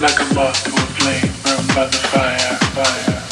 like a moth to a flame burned by the fire, fire.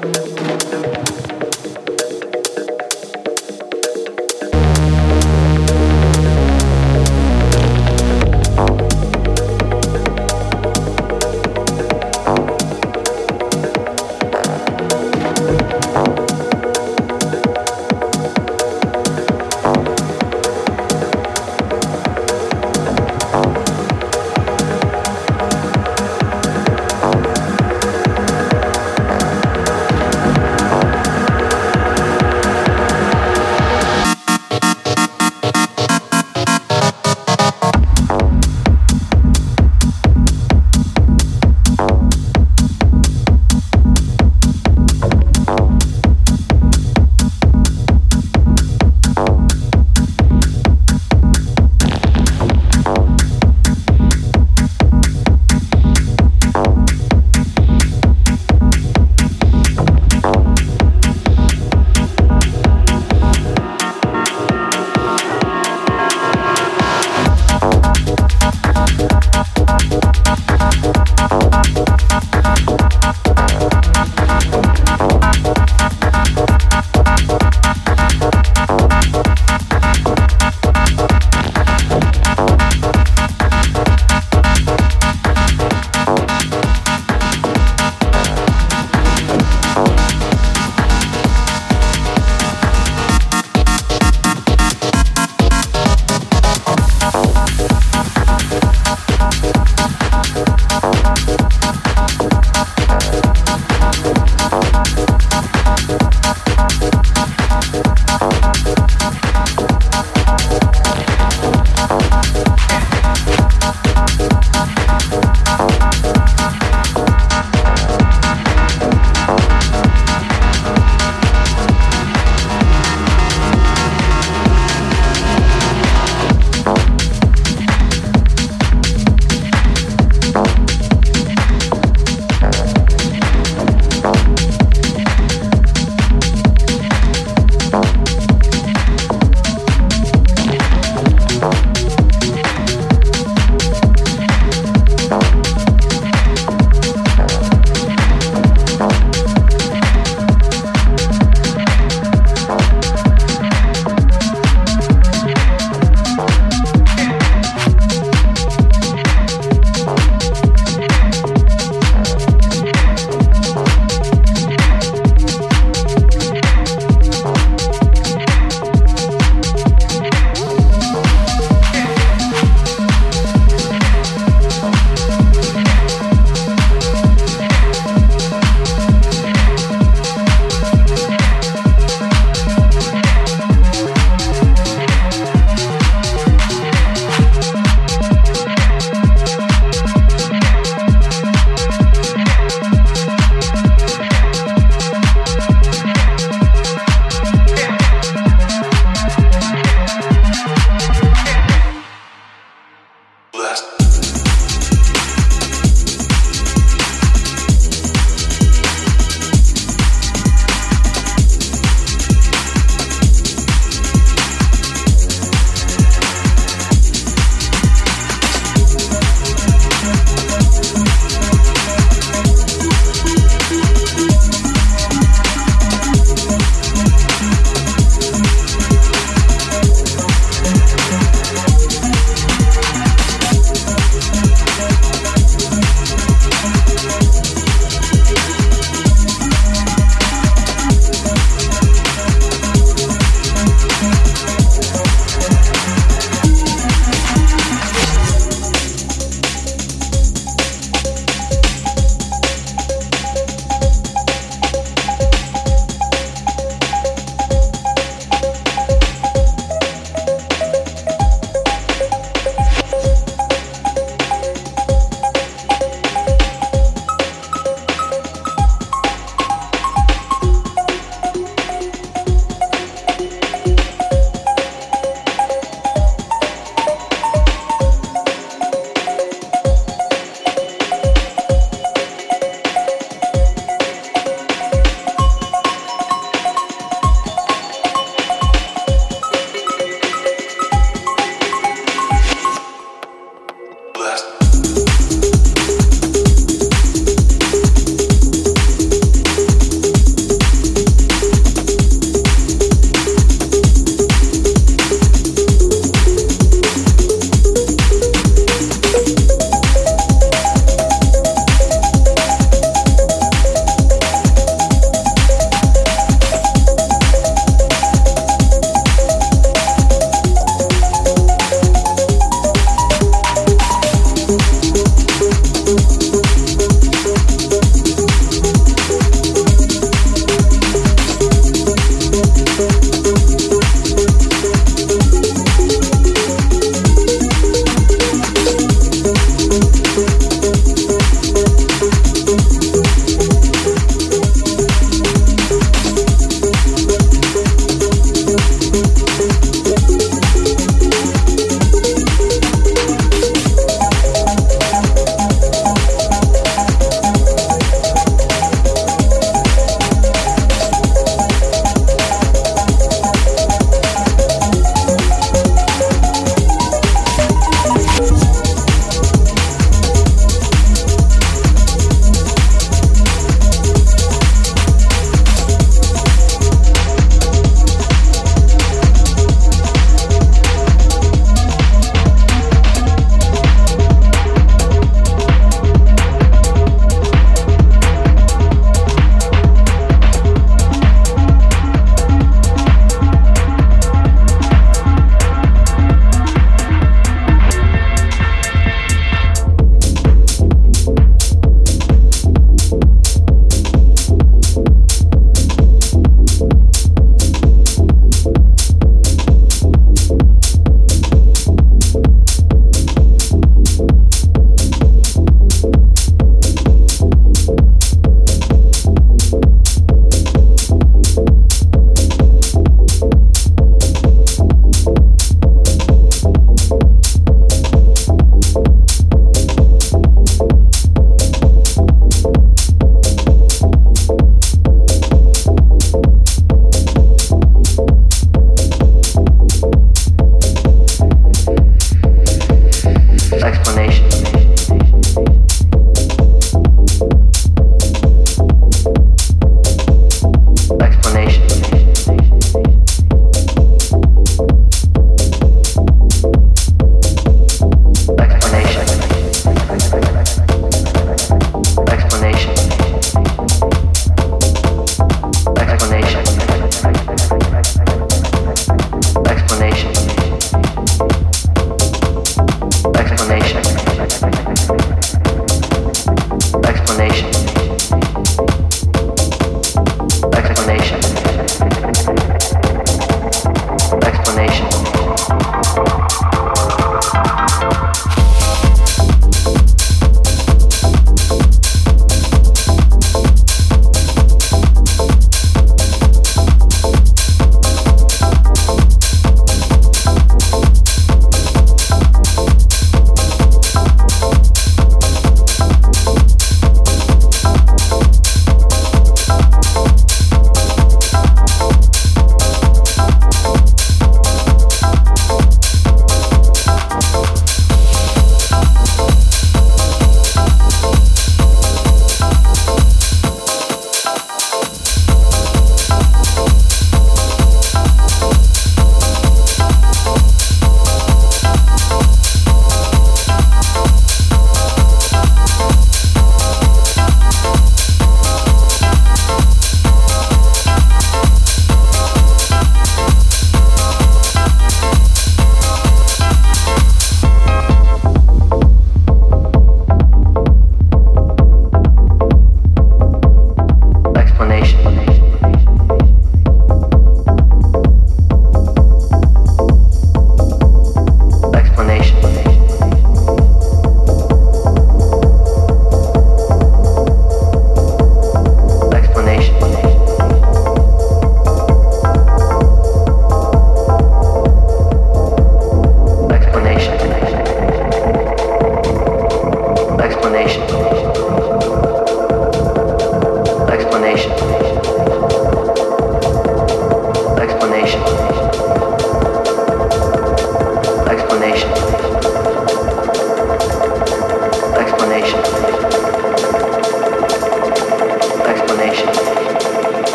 Música